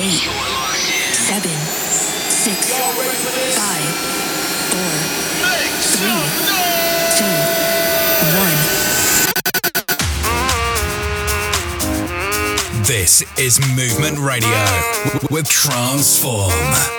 eight, seven, six, five, four, three, two, one. This is Movement Radio with Transform.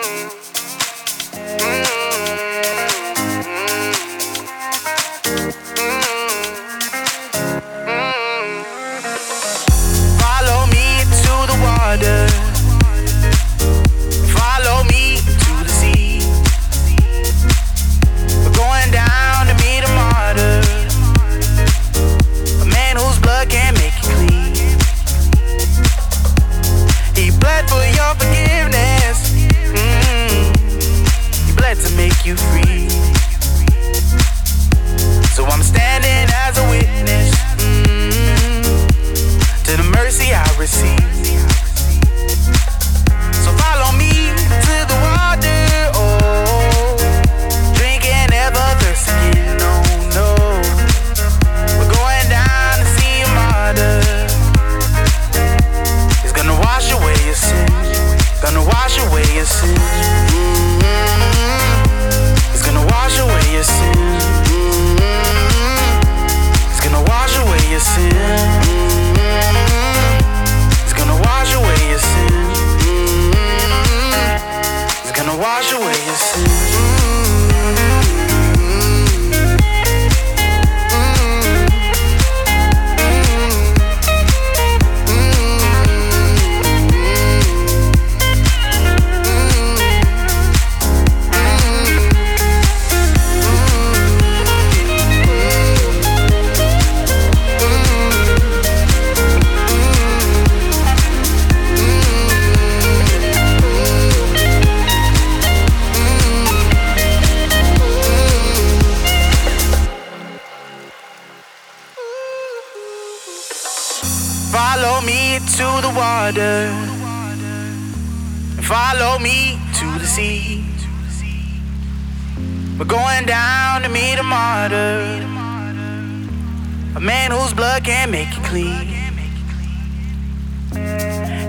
Whose blood can make you clean.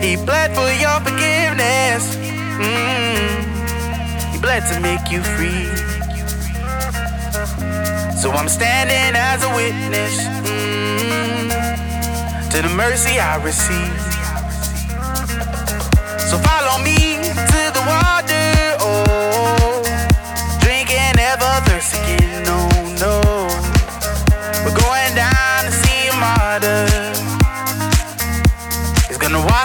He bled for your forgiveness. Mm. He bled to make you free. So I'm standing as a witness. Mm to the mercy I receive. So follow me to the water, oh, drink and never thirst again, no.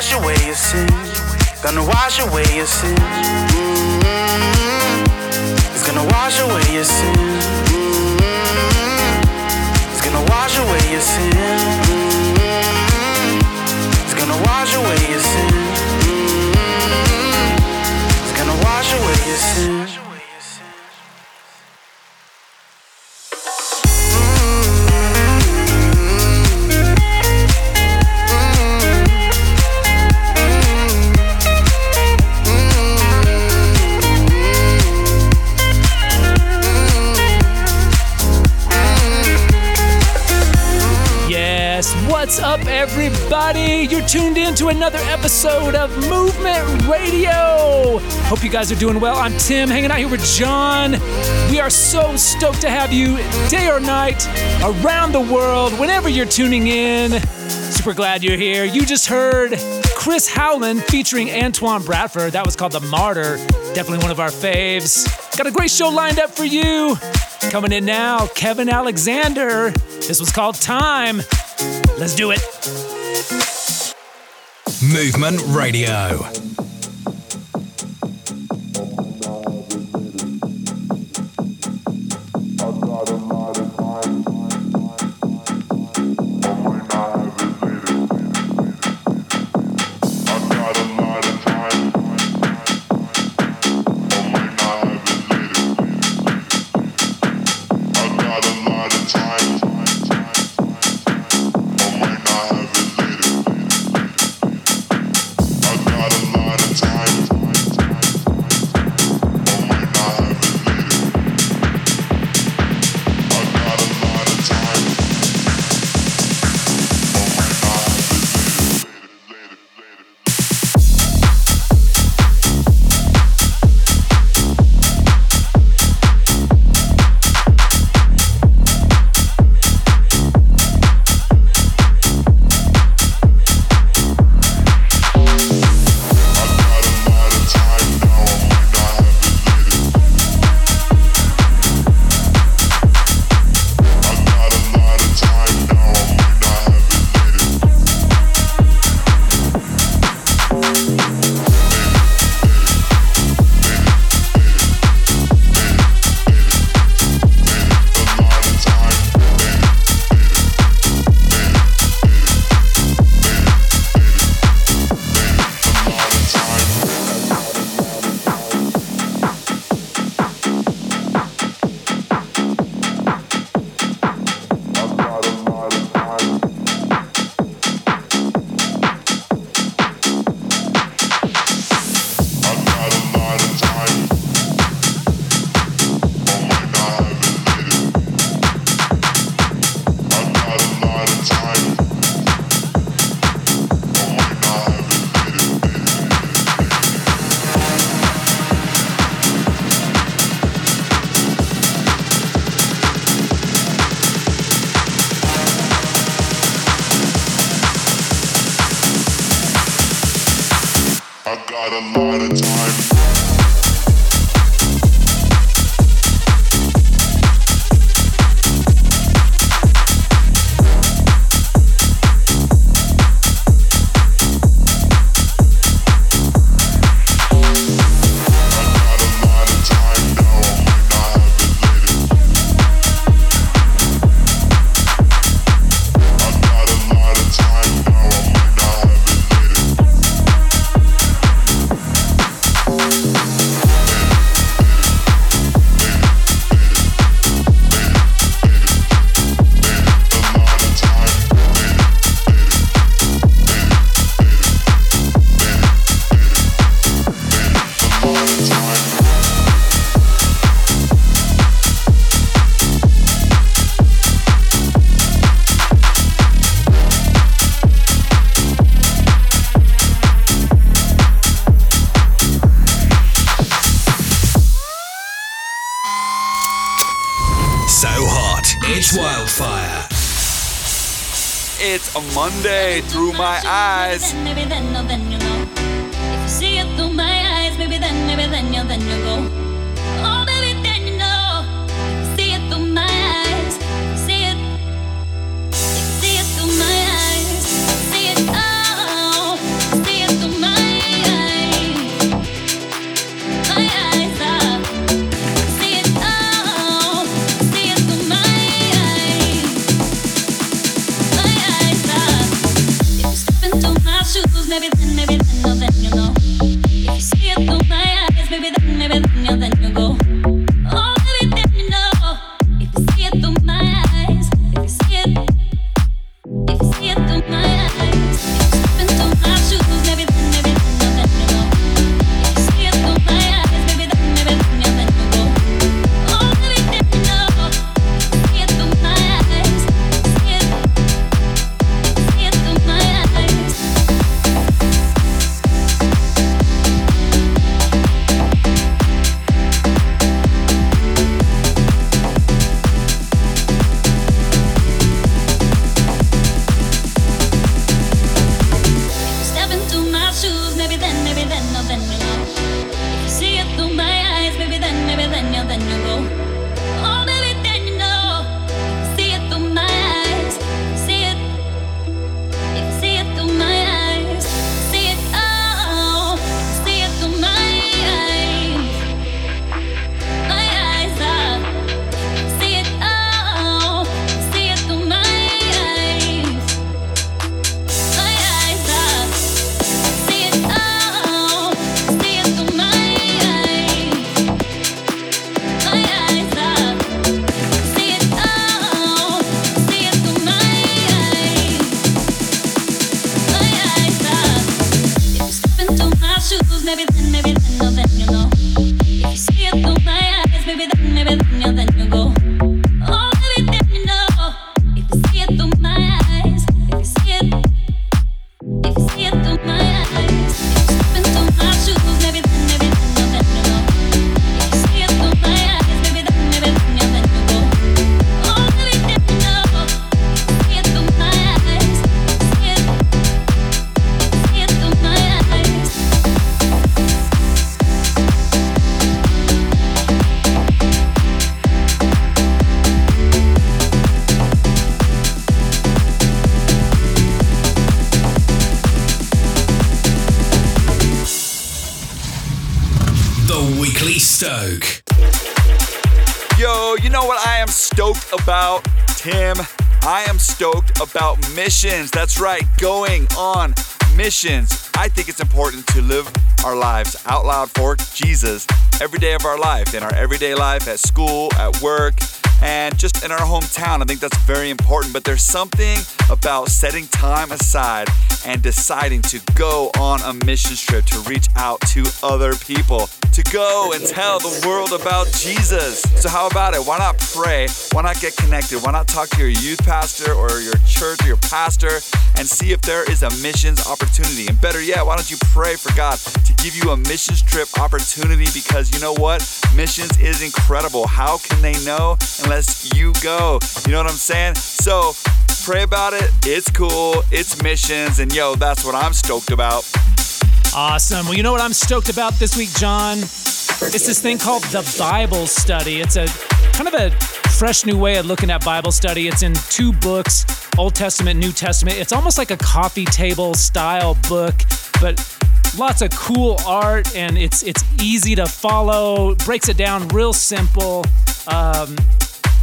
Wash away your sins, gonna wash away your sins. Mm-hmm. He's gonna wash away your sins. Guys are doing well. I'm Tim, hanging out here with John. We are so stoked to have you day or night, around the world, whenever you're tuning in. Super glad you're here. You just heard Chris Howland featuring Antoine Bradford. That was called The Martyr. Definitely one of our faves. Got a great show lined up for you. Coming in now, Kevin Aleksander. This was called Time. Let's do it. Movement Radio. Monday through my eyes. Missions. That's right, going on missions. I think it's important to live our lives out loud for Jesus every day of our life, in our everyday life, at school, at work, and just in our hometown. I think that's very important. But there's something about setting time aside and deciding to go on a mission trip to reach out to other people, to go and tell the world about Jesus. So, how about it? Why not pray? Why not get connected? Why not talk to your youth pastor or your church or your pastor and see if there is a missions opportunity? And better yet, why don't you pray for God to give you a missions trip opportunity? Because you know what? Missions is incredible. How can they know unless you go? You know what I'm saying? So, pray about it. It's cool. It's missions. And yo, that's what I'm stoked about. Awesome. Well, you know what I'm stoked about this week, John? It's this thing called the Bible study. It's a kind of a fresh new way of looking at Bible study. It's in two books Old Testament, New Testament. It's almost like a coffee table style book, but lots of cool art and it's it's easy to follow breaks it down real simple um,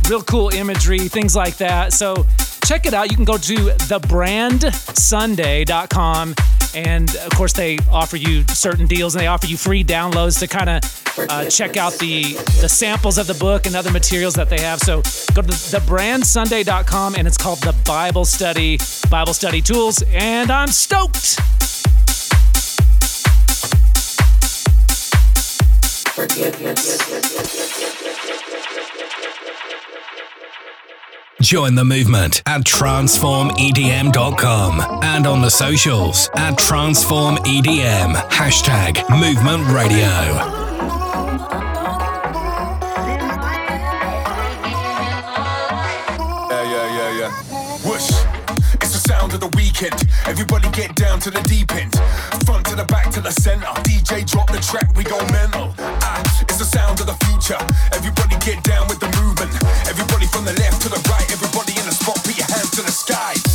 real cool imagery things like that. So check it out. You can go to thebrandsunday.com and of course they offer you certain deals and they offer you free downloads to kind of uh, check out the the samples of the book and other materials that they have. So go to thebrandsunday.com and it's called the bible study. Bible study tools and i'm stoked Join the movement at transformedm.com and on the socials at transformedm. Hashtag movement radio. Sound of the weekend. Everybody get down to the deep end. Front to the back to the center. DJ drop the track, we go mental. Ah, it's the sound of the future. Everybody get down with the movement. Everybody from the left to the right. Put your hands to the sky.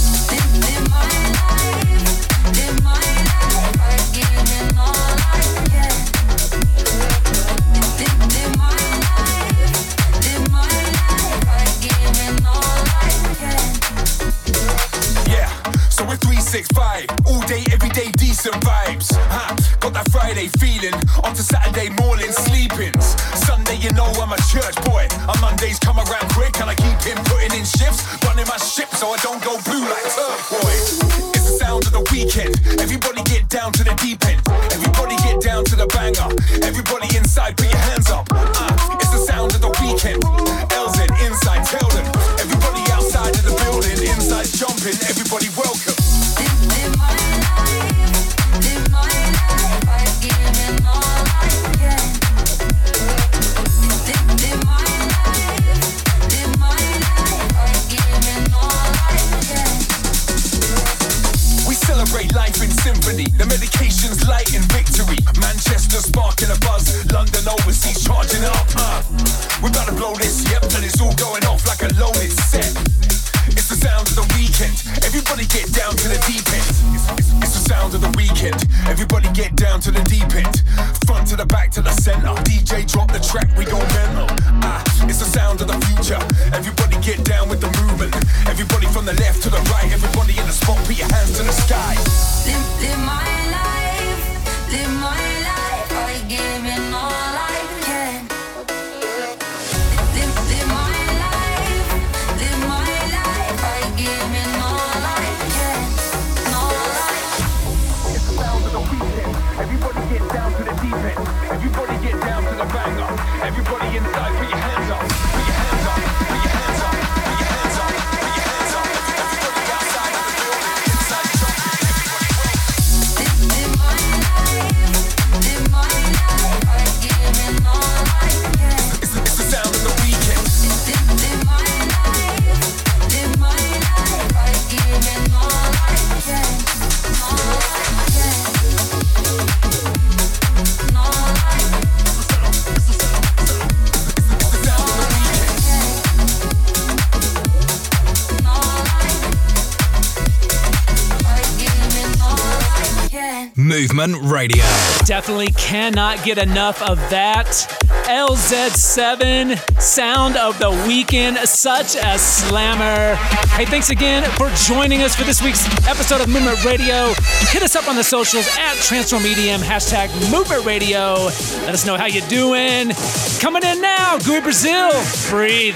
Down to the deep end. Everybody get down to the banger. Everybody inside, put your hands up. Radio. Definitely cannot get enough of that. LZ7, sound of the weekend, such a slammer. Hey, thanks again for joining us for this week's episode of Movement Radio. Hit us up on the socials at Transform EDM, hashtag Movement Radio. Let us know how you're doing. Coming in now, Gui Brazil, breathe.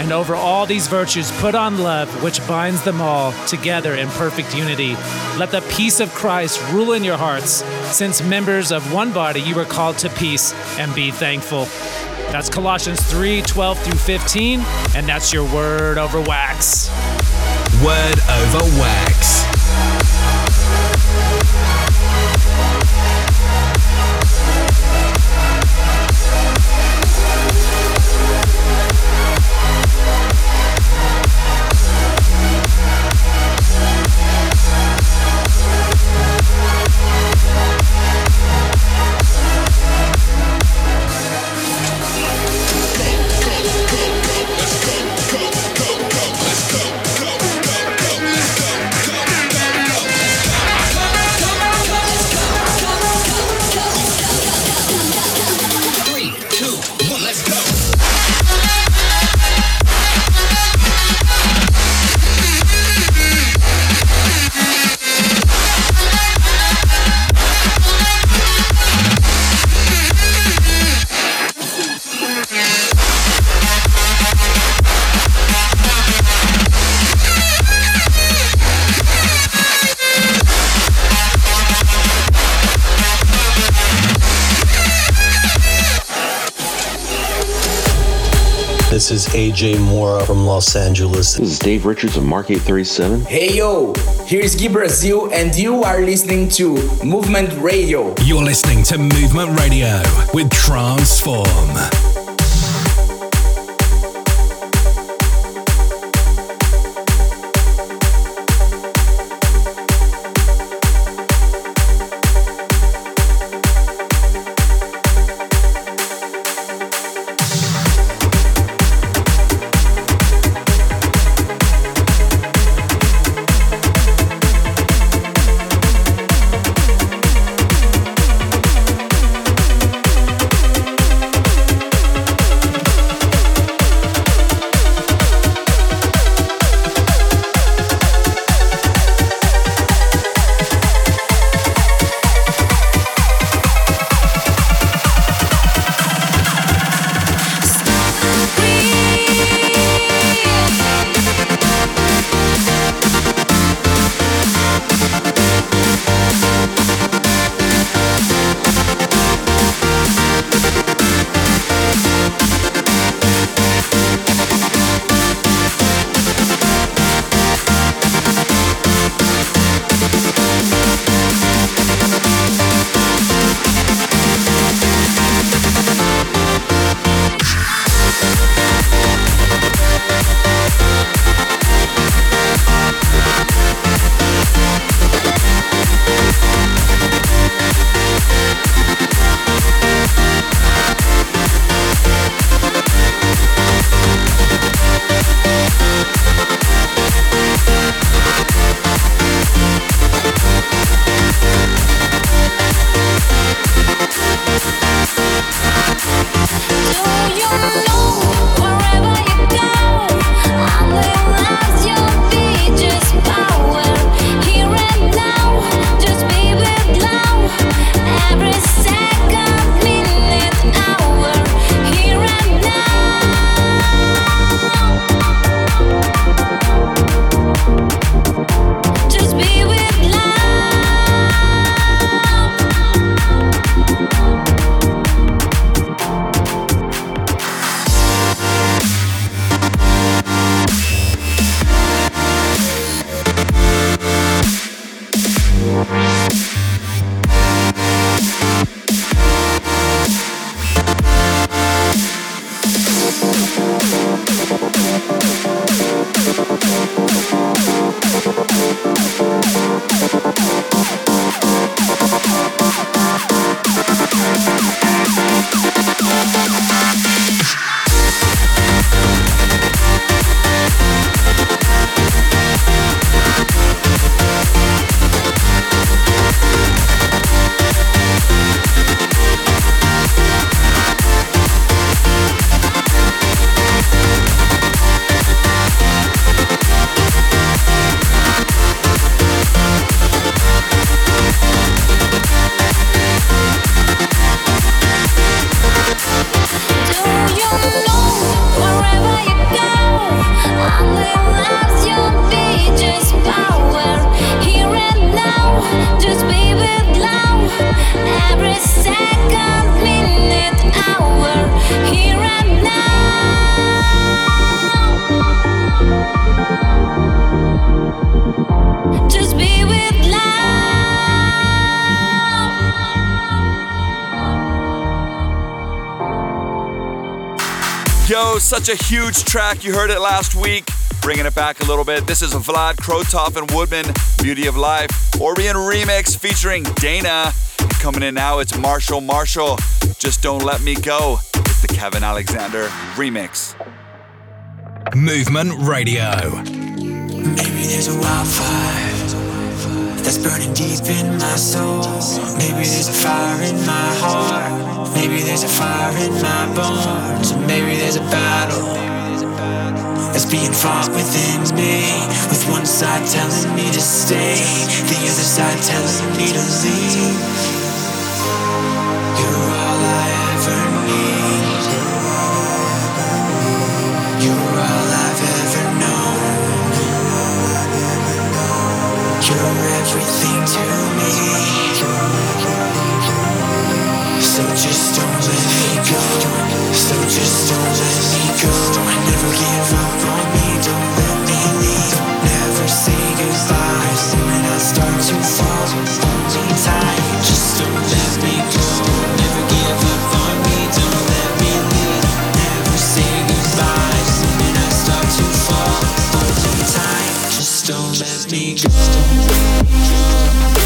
And over all these virtues, put on love, which binds them all together in perfect unity. Let the peace of Christ rule in your hearts, since members of one body you were called to peace, and be thankful. That's Colossians 3 12 through 15, and that's your word over wax. Word over wax. This is AJ Mora from Los Angeles. This is Dave Richards of Mark 837. Hey yo, here's Gui Brazil, and you are listening to Movement Radio. You're listening to Movement Radio with Transform. A huge track. You heard it last week. Bringing it back a little bit. This is Vlad Krotov and Woodman, Beauty of Life. Orbion remix featuring Dana. And coming in now, it's Marshall Marshall. Just Don't Let Me Go. It's the Kevin Aleksander remix. Movement Radio. Maybe there's a wildfire that's burning deep in my soul. Maybe there's a fire in my heart. Maybe there's a fire in my bones. Maybe there's a battle that's being fought within me. With one side telling me to stay, the other side telling me to leave. Don't let me go.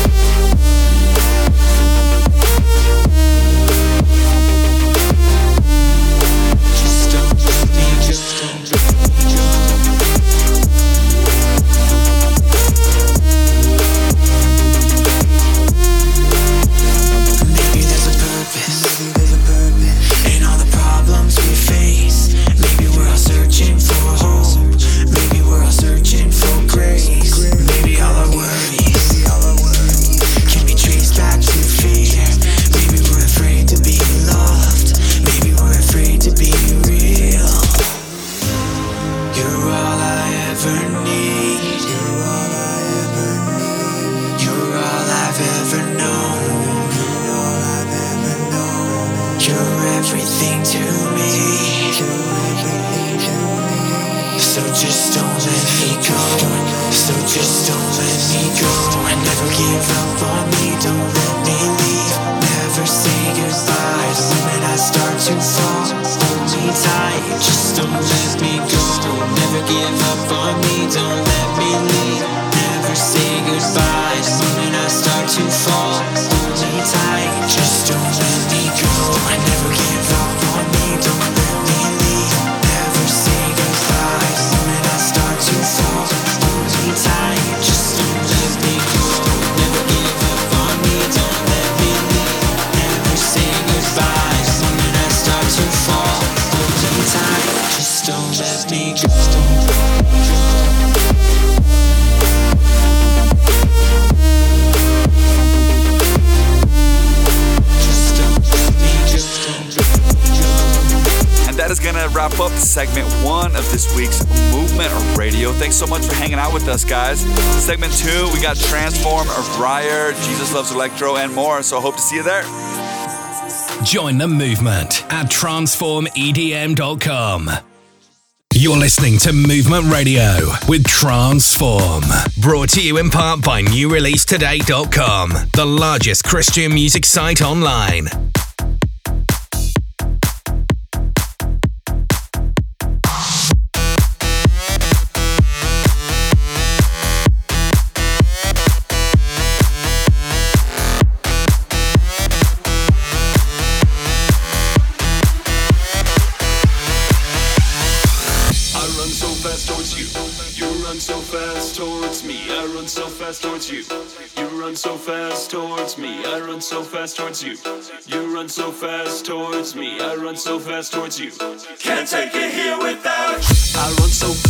Transform, Reyer, Jesus Loves Electro, and more. So hope to see you there. Join the movement at transformedm.com. You're listening to Movement Radio with Transform. Brought to you in part by NewReleaseToday.com, the largest Christian music site online. Me. I run so fast towards you. You run so fast towards me. I run so fast towards you. Can't take it here without. I run so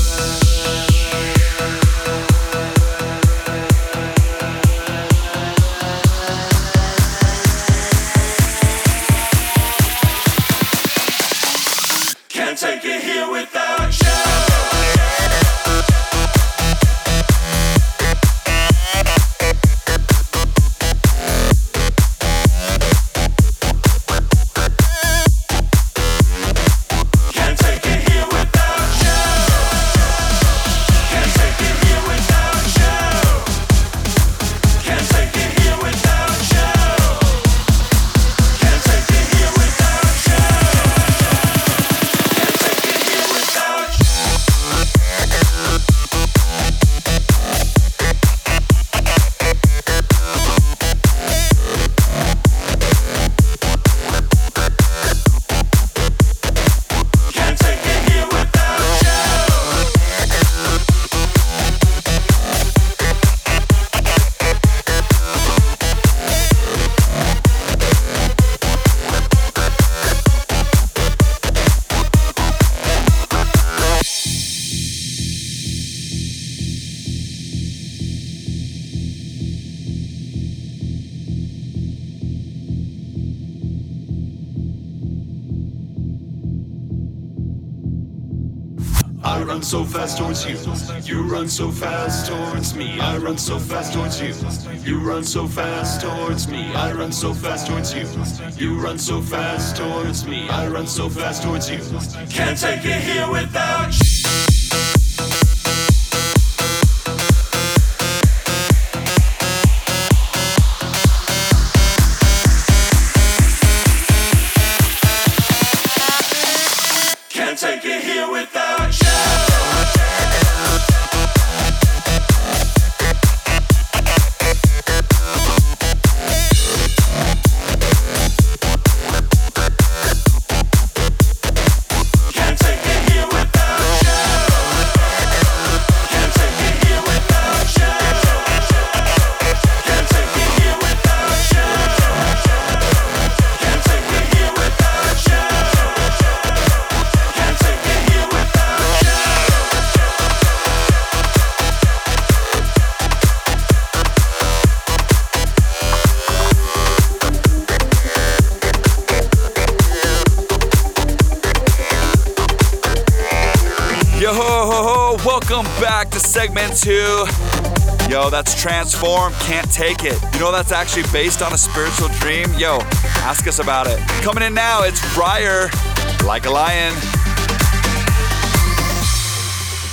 fast towards you. You run so fast towards me. I run so fast towards you. You run so fast towards me. I run so fast towards you. You run so fast towards me. I run so fast towards you. Can't take it here without you. Welcome back to segment two. Yo, that's Transform, Can't Take It. You know that's actually based on a spiritual dream? Yo, ask us about it. Coming in now, it's Briar, Like a Lion.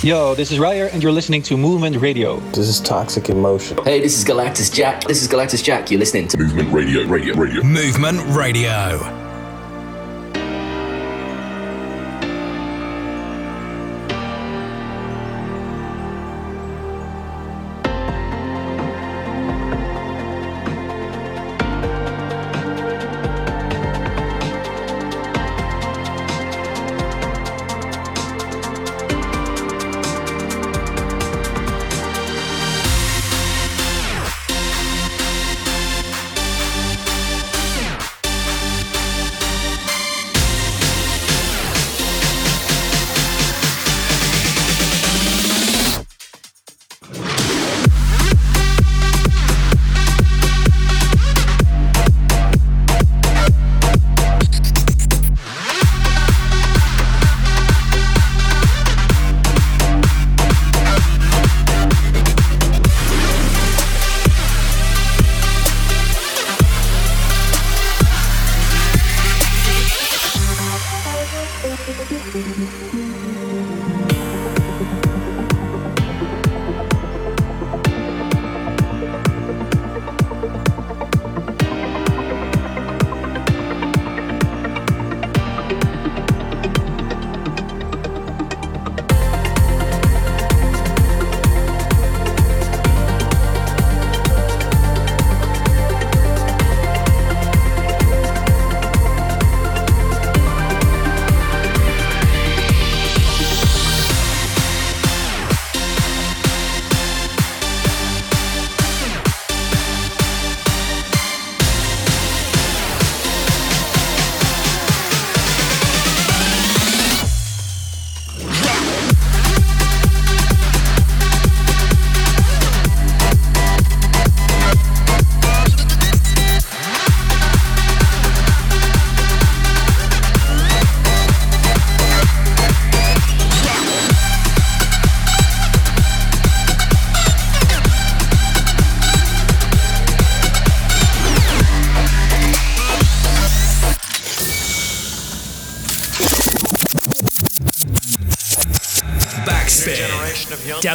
Yo, this is Reyer, and you're listening to Movement Radio. This is Toxic Emotion. Hey, this is Galactus Jack. This is Galactus Jack. You're listening to Movement Radio, Radio, Radio. Movement Radio. Backspin.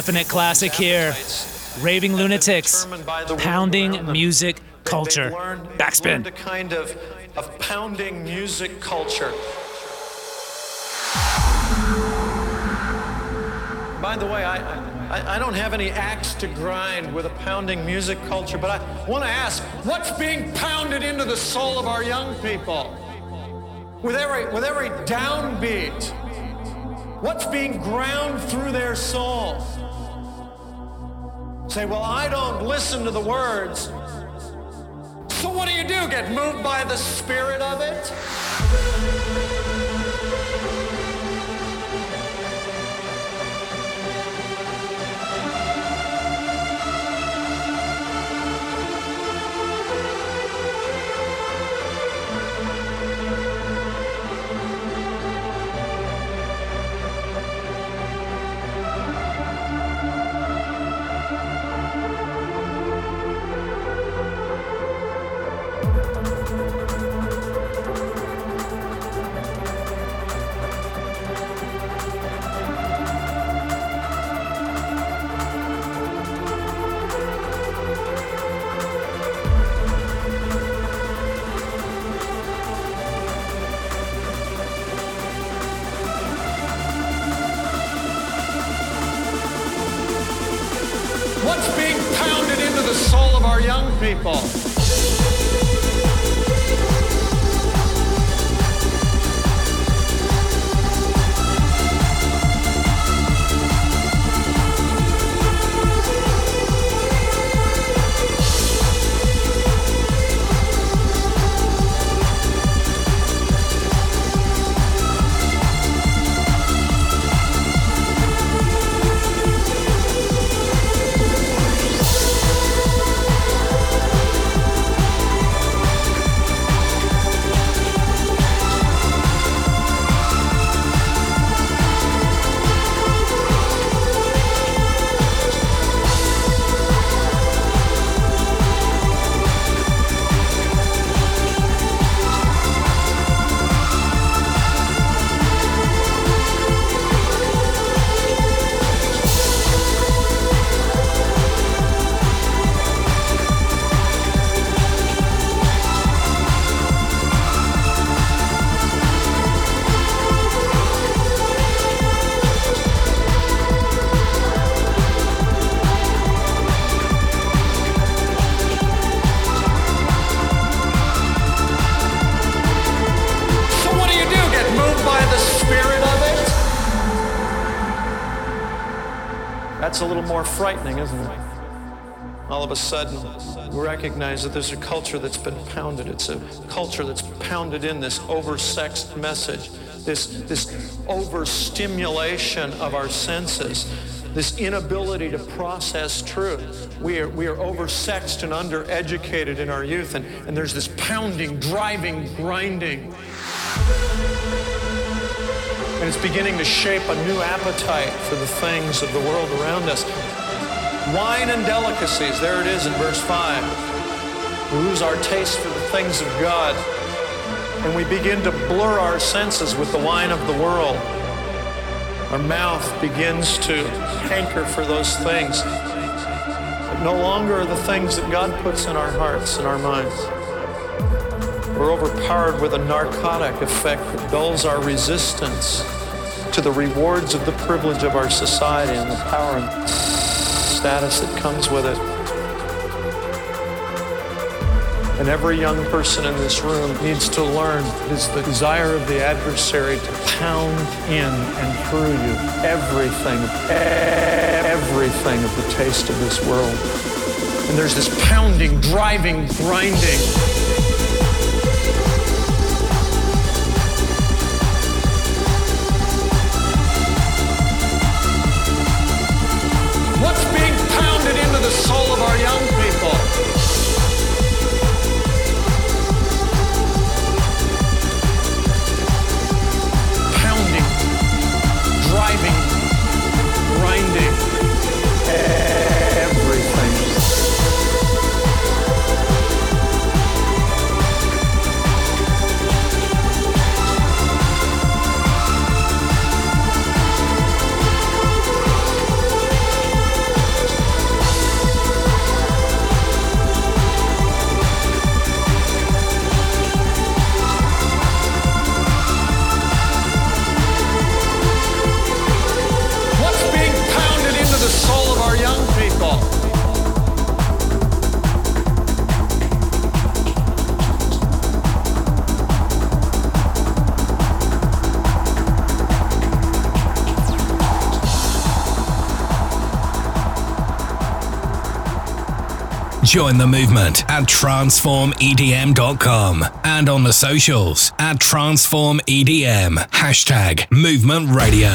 Definite classic here. Raving lunatics. Pounding music culture. Backspin. a kind of, of pounding music culture. By the way, I, I, I don't have any axe to grind with a pounding music culture, but I want to ask what's being pounded into the soul of our young people? With every, with every downbeat, what's being ground through their soul? Say, well, I don't listen to the words. So what do you do? Get moved by the spirit of it? Frightening, isn't it? All of a sudden, we recognize that there's a culture that's been pounded. It's a culture that's pounded in this oversexed message, this, this overstimulation of our senses, this inability to process truth. We are, we are oversexed and undereducated in our youth, and, and there's this pounding, driving, grinding. And it's beginning to shape a new appetite for the things of the world around us. Wine and delicacies, there it is in verse 5. We lose our taste for the things of God, and we begin to blur our senses with the wine of the world. Our mouth begins to hanker for those things. But no longer are the things that God puts in our hearts and our minds. We're overpowered with a narcotic effect that dulls our resistance to the rewards of the privilege of our society and the power status that comes with it. And every young person in this room needs to learn it is the desire of the adversary to pound in and through you everything, everything of the taste of this world. And there's this pounding, driving, grinding. Join the movement at transformedm.com and on the socials at transformedm. Hashtag movement radio.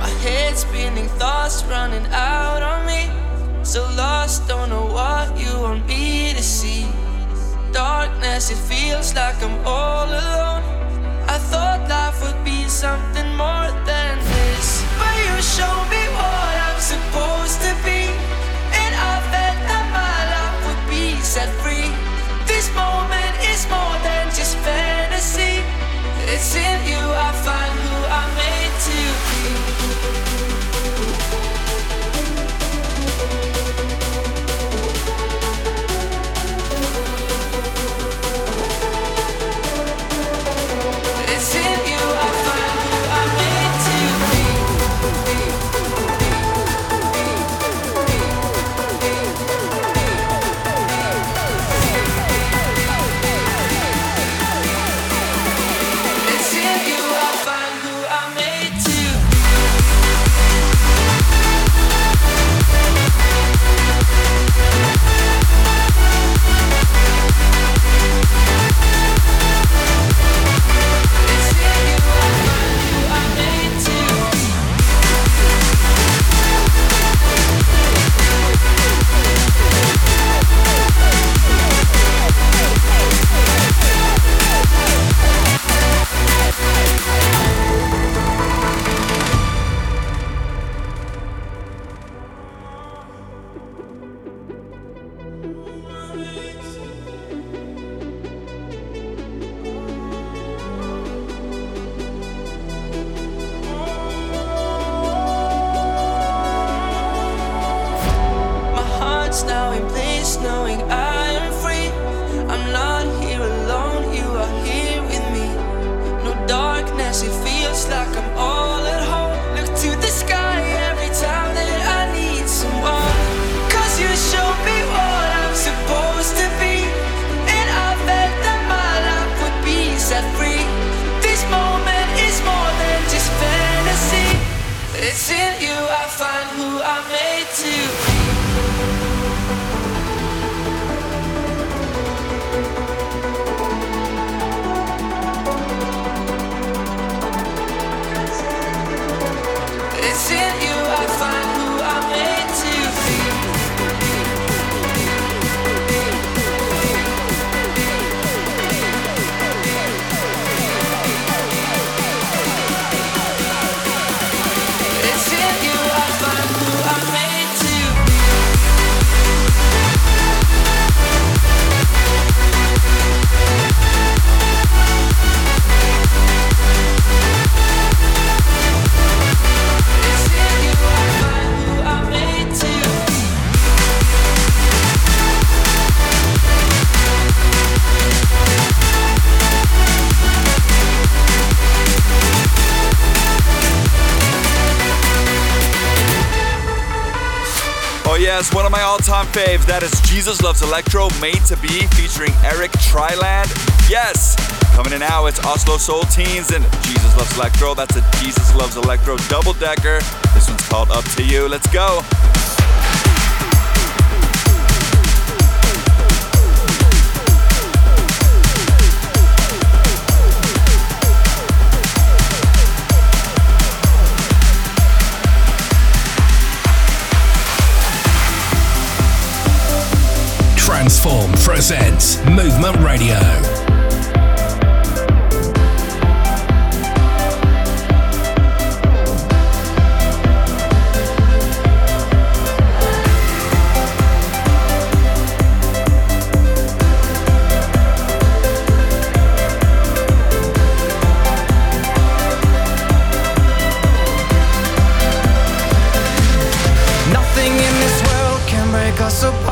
My head spinning, thoughts running out on me. So lost, don't know what you want me to see. Darkness, it feels like I'm all alone. I thought life would be something It's in faves. That is Jesus Loves Electro, made to be, featuring Eric Trylan. Yes, coming in now. It's Oslo Soul Teens and Jesus Loves Electro. That's a Jesus Loves Electro double decker. This one's called Up to You. Let's go. Presents Movement Radio. Nothing in this world can break us apart.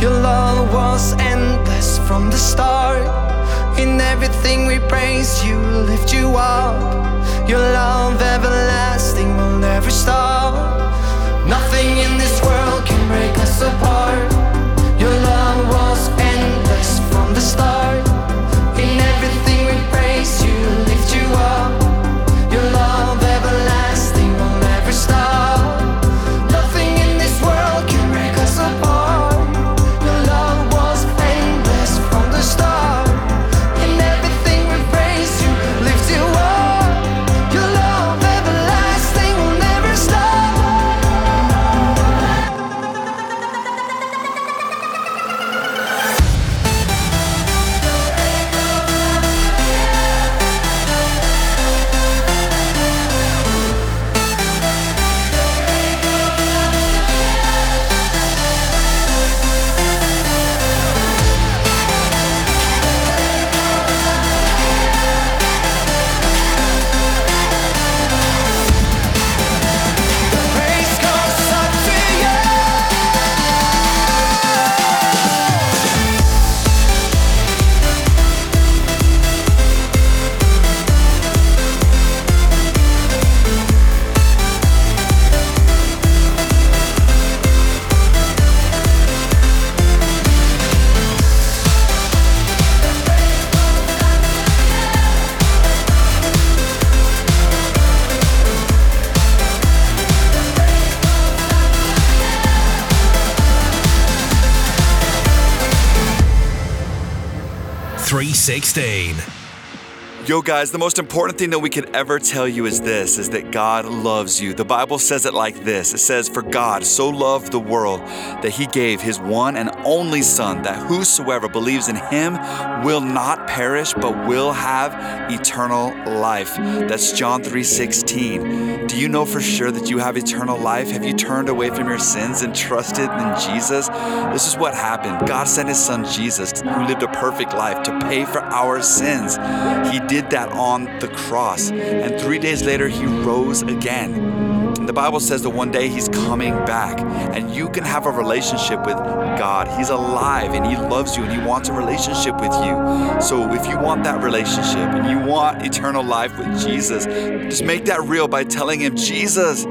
Your love was endless from the start. In everything we praise you, lift you up. Your love everlasting will never stop. Nothing in this world can break us apart. Your love was endless from the start. 16. Yo, guys, the most important thing that we could ever tell you is this is that God loves you. The Bible says it like this it says, For God so loved the world that he gave his one and only Son, that whosoever believes in him will not perish, but will have eternal life. That's John 3 16. Do you know for sure that you have eternal life? Have you turned away from your sins and trusted in Jesus? This is what happened. God sent his son Jesus, who lived a perfect life, to pay for our sins. He did that on the cross. And three days later, he rose again. And the Bible says that one day he's coming back, and you can have a relationship with God. He's alive and he loves you and he wants a relationship with you. So if you want that relationship and you want eternal life with Jesus, just make that real by telling him, Jesus,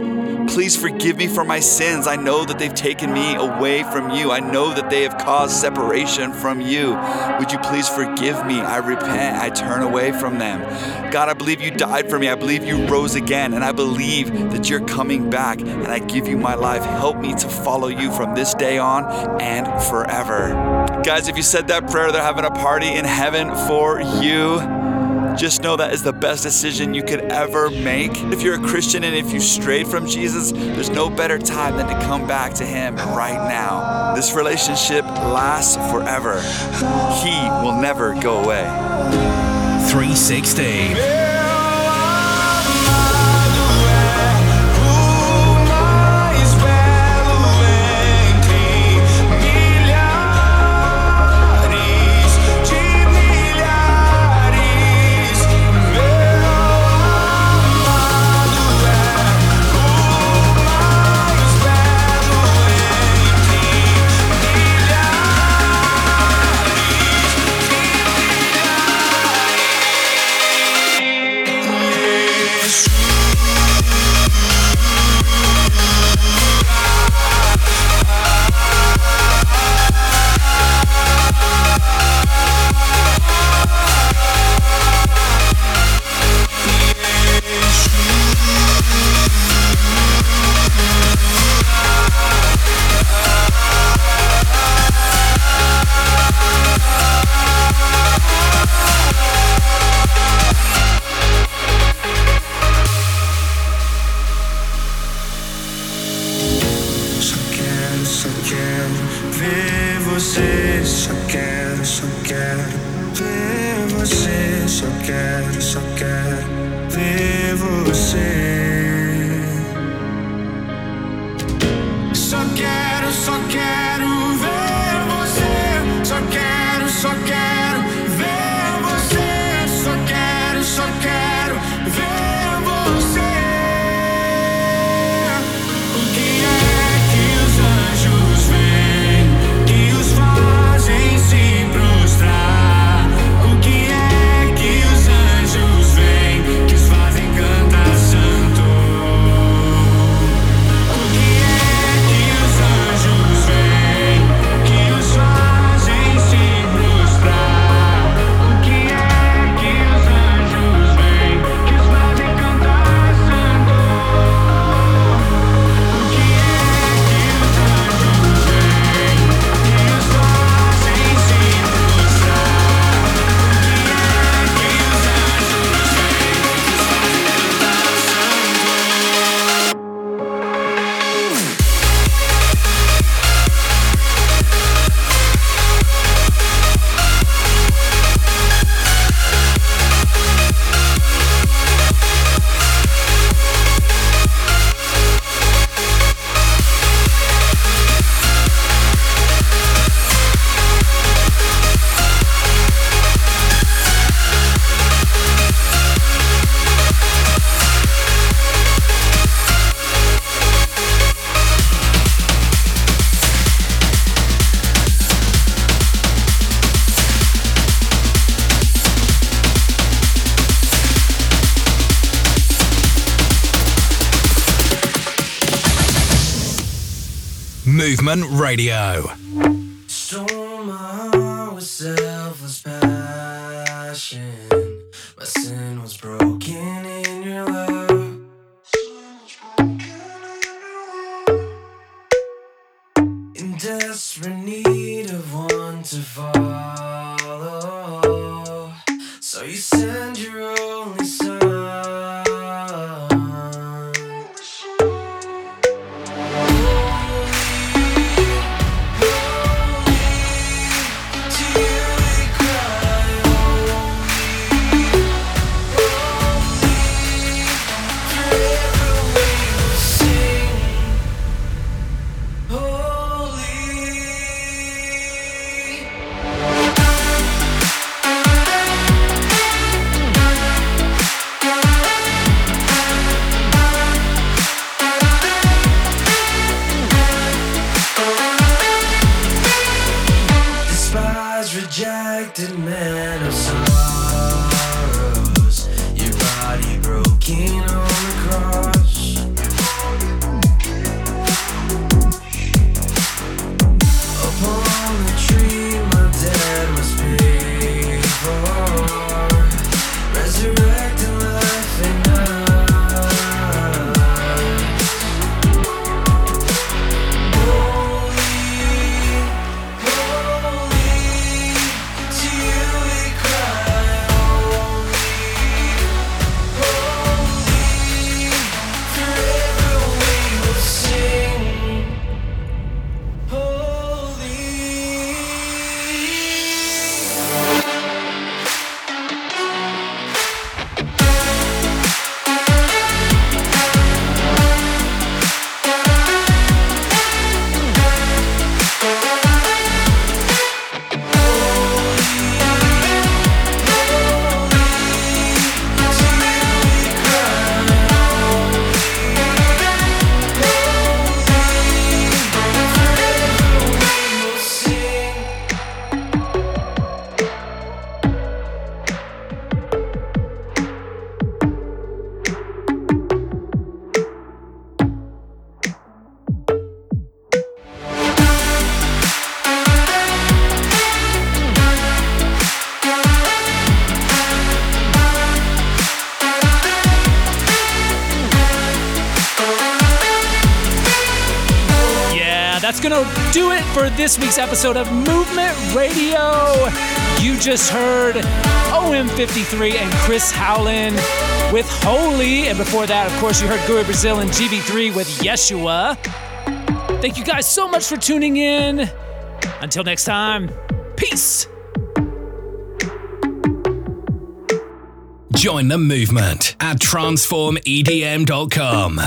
Please forgive me for my sins. I know that they've taken me away from you. I know that they have caused separation from you. Would you please forgive me? I repent. I turn away from them. God, I believe you died for me. I believe you rose again. And I believe that you're coming back. And I give you my life. Help me to follow you from this day on and forever. Guys, if you said that prayer, they're having a party in heaven for you. Just know that is the best decision you could ever make. If you're a Christian and if you strayed from Jesus, there's no better time than to come back to Him right now. This relationship lasts forever, He will never go away. 316. Movement Radio. My heart with selfless passion. My sin was broken in your love. In desperate need of one to follow. This week's episode of Movement Radio. You just heard OM53 and Chris Howland with Holy. And before that, of course, you heard Gui Brazil and GB3 with Yeshua. Thank you guys so much for tuning in. Until next time, peace. Join the movement at transformedm.com.